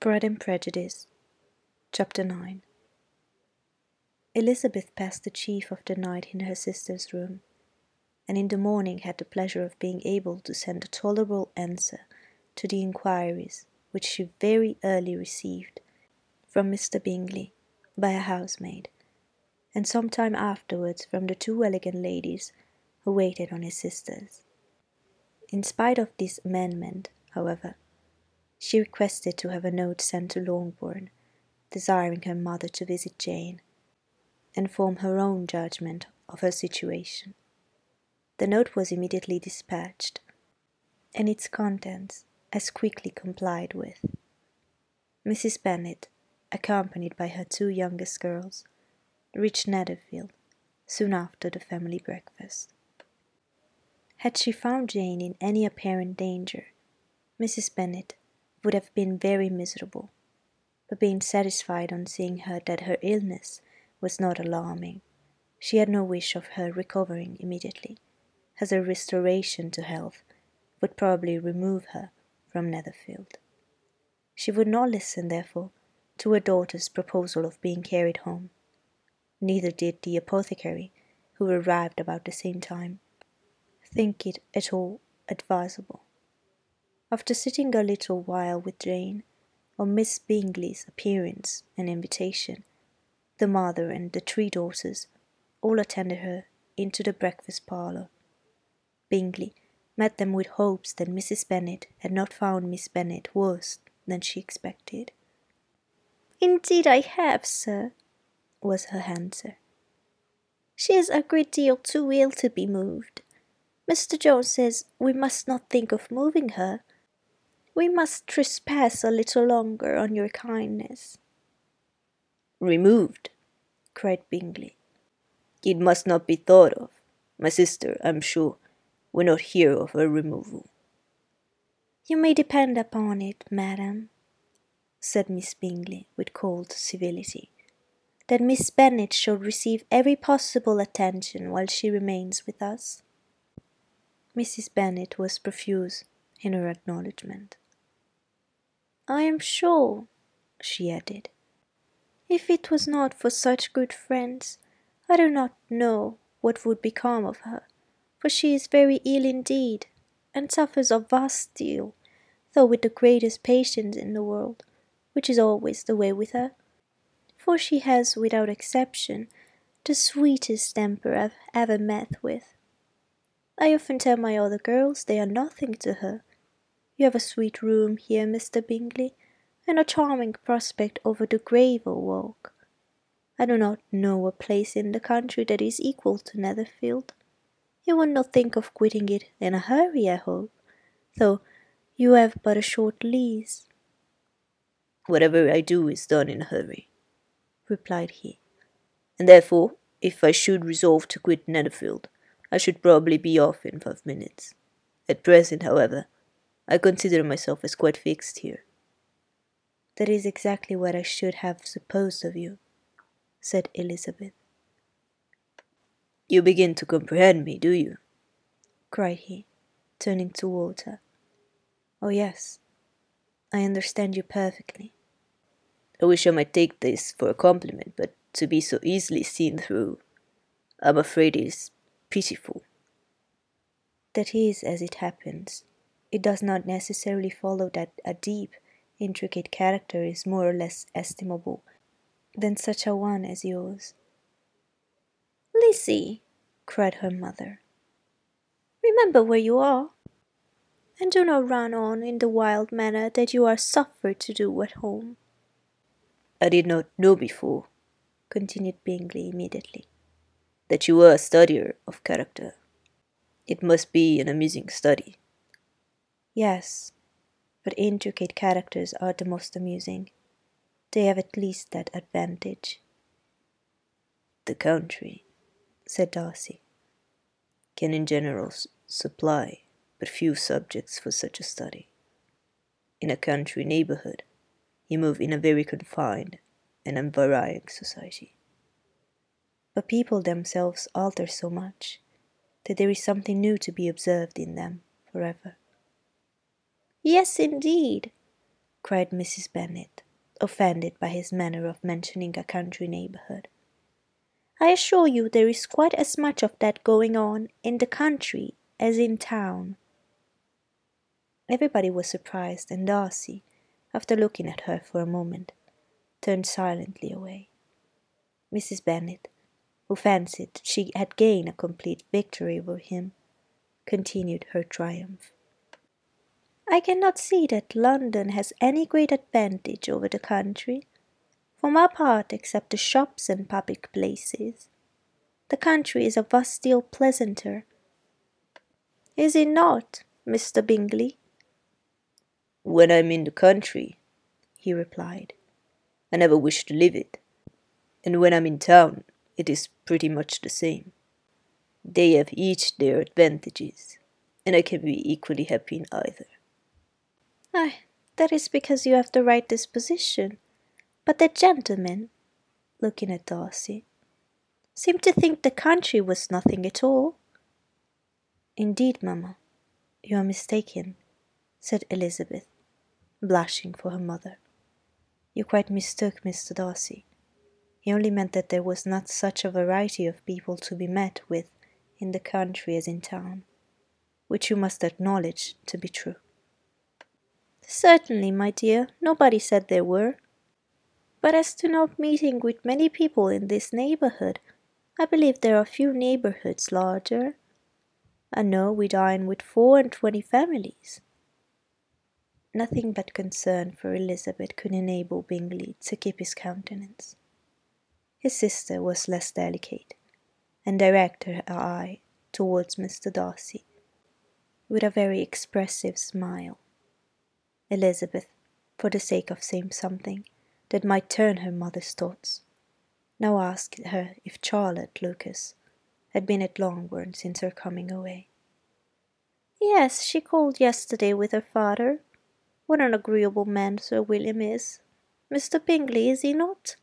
Pride and Prejudice, Chapter 9 Elizabeth passed the chief of the night in her sister's room, and in the morning had the pleasure of being able to send a tolerable answer to the inquiries which she very early received from Mr. Bingley by a housemaid, and some time afterwards from the two elegant ladies who waited on his sisters. In spite of this amendment, however, she requested to have a note sent to Longbourn, desiring her mother to visit Jane, and form her own judgment of her situation. The note was immediately dispatched, and its contents as quickly complied with. Mrs. Bennet, accompanied by her two youngest girls, reached Netherfield soon after the family breakfast. Had she found Jane in any apparent danger, Mrs. Bennet would have been very miserable, but being satisfied on seeing her that her illness was not alarming, she had no wish of her recovering immediately as a restoration to health would probably remove her from Netherfield. She would not listen, therefore, to her daughter's proposal of being carried home. Neither did the apothecary, who arrived about the same time, think it at all advisable. After sitting a little while with Jane, on Miss Bingley's appearance and invitation, the mother and the three daughters all attended her into the breakfast parlour Bingley met them with hopes that Mrs. Bennet had not found Miss Bennet worse than she expected. Indeed I have, sir, was her answer. She is a great deal too ill to be moved. Mr. Jones says we must not think of moving her. We must trespass a little longer on your kindness. Removed, cried Bingley. It must not be thought of. My sister, I'm sure, will not hear of her removal. You may depend upon it, madam, said Miss Bingley with cold civility, that Miss Bennet shall receive every possible attention while she remains with us. Mrs. Bennet was profuse in her acknowledgment. I am sure, she added, if it was not for such good friends, I do not know what would become of her for she is very ill indeed, and suffers a vast deal, though with the greatest patience in the world, which is always the way with her. For she has, without exception, the sweetest temper I've ever met with. I often tell my other girls they are nothing to her. You have a sweet room here, Mr. Bingley, and a charming prospect over the gravel walk. I do not know a place in the country that is equal to Netherfield. You will not think of quitting it in a hurry, I hope, though you have but a short lease. Whatever I do is done in a hurry, replied he, and therefore, if I should resolve to quit Netherfield, I should probably be off in five minutes. At present, however, I consider myself as quite fixed here. That is exactly what I should have supposed of you, said Elizabeth. You begin to comprehend me, do you? cried he, turning toward her. Oh, yes, I understand you perfectly. I wish I might take this for a compliment, but to be so easily seen through, I'm afraid is pitiful. That is as it happens. It does not necessarily follow that a deep, intricate character is more or less estimable than such a one as yours. Lizzie, cried her mother, remember where you are, and do not run on in the wild manner that you are suffered to do at home. I did not know before, continued Bingley immediately, that you were a studier of character. It must be an amusing study. Yes, but intricate characters are the most amusing. They have at least that advantage. The country said Darcy, can in general supply but few subjects for such a study. In a country neighborhood, you move in a very confined and unvarying society. But people themselves alter so much that there is something new to be observed in them forever. Yes, indeed, cried Mrs. Bennet, offended by his manner of mentioning a country neighbourhood. I assure you there is quite as much of that going on in the country as in town. Everybody was surprised, and Darcy, after looking at her for a moment, turned silently away. Mrs. Bennet, who fancied she had gained a complete victory over him, continued her triumph. I cannot see that London has any great advantage over the country. For my part, except the shops and public places, the country is a vast deal pleasanter. Is it not, Mr. Bingley? When I'm in the country, he replied, I never wish to leave it. And when I'm in town, it is pretty much the same. They have each their advantages, and I can be equally happy in either. Ah, that is because you have the right disposition. But the gentleman, looking at Darcy, seemed to think the country was nothing at all. Indeed, mamma, you are mistaken, said Elizabeth, blushing for her mother. You quite mistook Mr. Darcy. He only meant that there was not such a variety of people to be met with in the country as in town, which you must acknowledge to be true. Certainly, my dear, nobody said there were. But as to not meeting with many people in this neighbourhood, I believe there are few neighbourhoods larger. I know we dine with four and twenty families. Nothing but concern for Elizabeth could enable Bingley to keep his countenance. His sister was less delicate, and directed her eye towards Mr. Darcy with a very expressive smile. Elizabeth, for the sake of saying something that might turn her mother's thoughts, now asked her if Charlotte Lucas had been at Longbourn since her coming away. Yes, she called yesterday with her father what an agreeable man Sir William is. Mr. Bingley, is he not?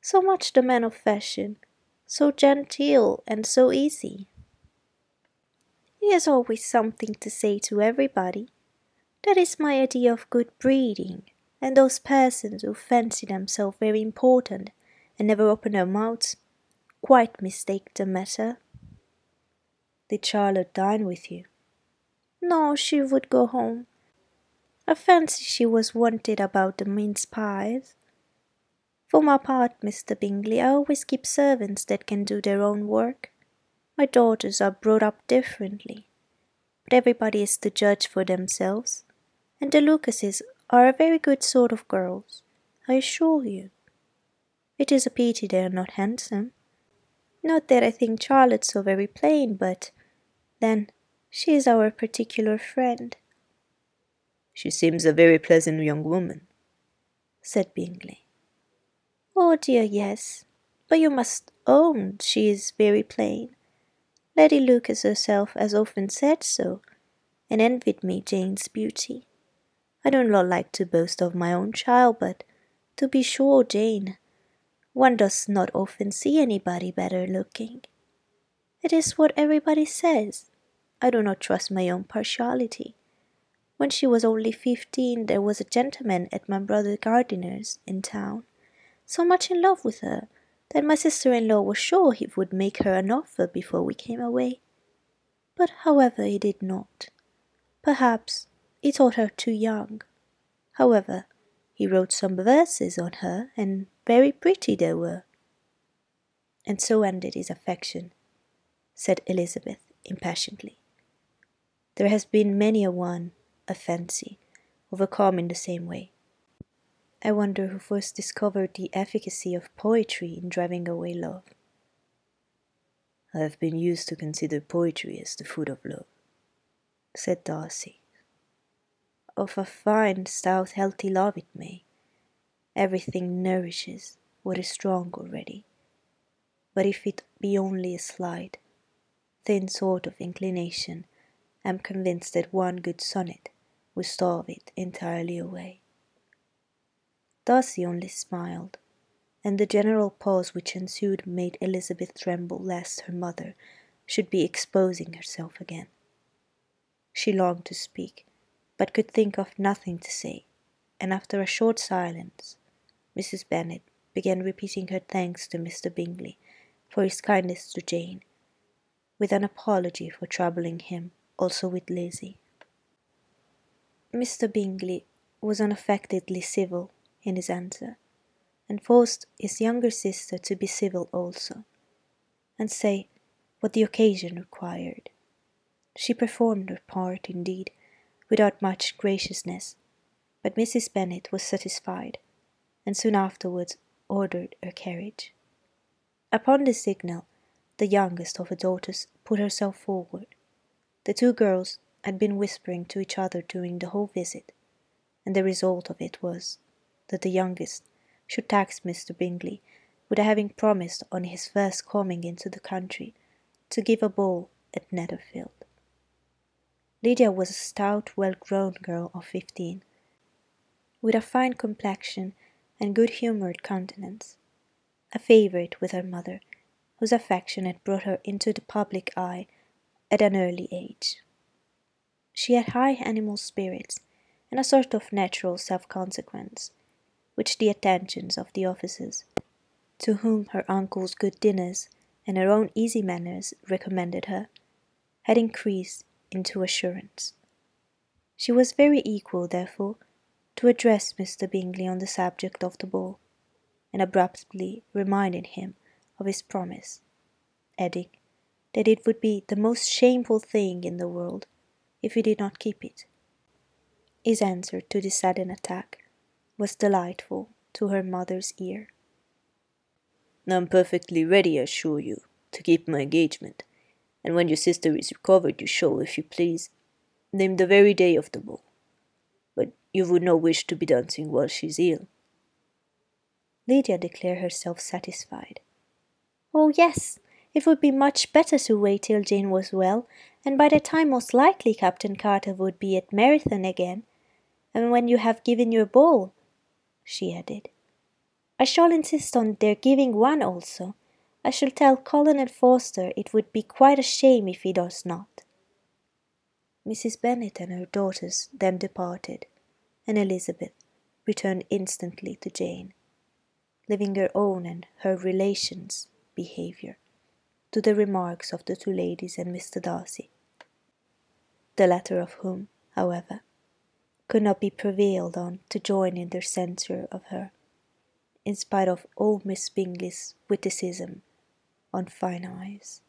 So much the man of fashion, so genteel and so easy. He has always something to say to everybody. That is my idea of good breeding, and those persons who fancy themselves very important and never open their mouths quite mistake the matter. Did Charlotte dine with you? No, she would go home. I fancy she was wanted about the mince pies. For my part, Mr. Bingley, I always keep servants that can do their own work. My daughters are brought up differently, but everybody is to judge for themselves, and the Lucases are a very good sort of girls, I assure you. It is a pity they are not handsome. Not that I think Charlotte so very plain, but then she is our particular friend. She seems a very pleasant young woman, said Bingley. Oh dear, yes, but you must own she is very plain. Lady Lucas herself has often said so, and envied me Jane's beauty. I do not like to boast of my own child, but to be sure, Jane, one does not often see anybody better looking. It is what everybody says. I do not trust my own partiality. When she was only fifteen, there was a gentleman at my brother Gardiner's in town, so much in love with her that my sister in law was sure he would make her an offer before we came away. But however, he did not. Perhaps he thought her too young. However, he wrote some verses on her, and very pretty they were. And so ended his affection, said Elizabeth impatiently. There has been many a one a fancy, overcome in the same way. I wonder who first discovered the efficacy of poetry in driving away love. I have been used to consider poetry as the food of love, said Darcy. Of a fine, stout, healthy love it may. Everything nourishes what is strong already. But if it be only a slight, thin sort of inclination, I am convinced that one good sonnet we starve it entirely away. Darcy only smiled, and the general pause which ensued made Elizabeth tremble lest her mother should be exposing herself again. She longed to speak, but could think of nothing to say, and after a short silence, Mrs. Bennet began repeating her thanks to Mr. Bingley for his kindness to Jane, with an apology for troubling him also with Lizzie. Mr. Bingley was unaffectedly civil in his answer, and forced his younger sister to be civil also, and say what the occasion required. She performed her part, indeed, without much graciousness, but Mrs. Bennet was satisfied, and soon afterwards ordered her carriage. Upon this signal, the youngest of her daughters put herself forward. The two girls had been whispering to each other during the whole visit, and the result of it was that the youngest should tax Mr. Bingley with having promised on his first coming into the country to give a ball at Netherfield. Lydia was a stout, well grown girl of fifteen, with a fine complexion and good humoured countenance, a favourite with her mother, whose affection had brought her into the public eye at an early age. She had high animal spirits and a sort of natural self consequence, which the attentions of the officers, to whom her uncle's good dinners and her own easy manners recommended her, had increased into assurance. She was very equal, therefore, to address Mr. Bingley on the subject of the ball, and abruptly reminding him of his promise, adding that it would be the most shameful thing in the world if he did not keep it. His answer to this sudden attack was delightful to her mother's ear. I'm perfectly ready, I assure you, to keep my engagement, and when your sister is recovered you shall, if you please, name the very day of the ball. But you would not wish to be dancing while she is ill. Lydia declared herself satisfied. Oh, yes, it would be much better to wait till Jane was well, and by that time most likely Captain Carter would be at Meryton again, and when you have given your ball, she added. I shall insist on their giving one also. I shall tell Colonel Forster it would be quite a shame if he does not. Mrs. Bennet and her daughters then departed, and Elizabeth returned instantly to Jane, leaving her own and her relations' behaviour to the remarks of the two ladies and Mr. Darcy, the latter of whom, however, could not be prevailed on to join in their censure of her in spite of all Miss Bingley's witticism on fine eyes.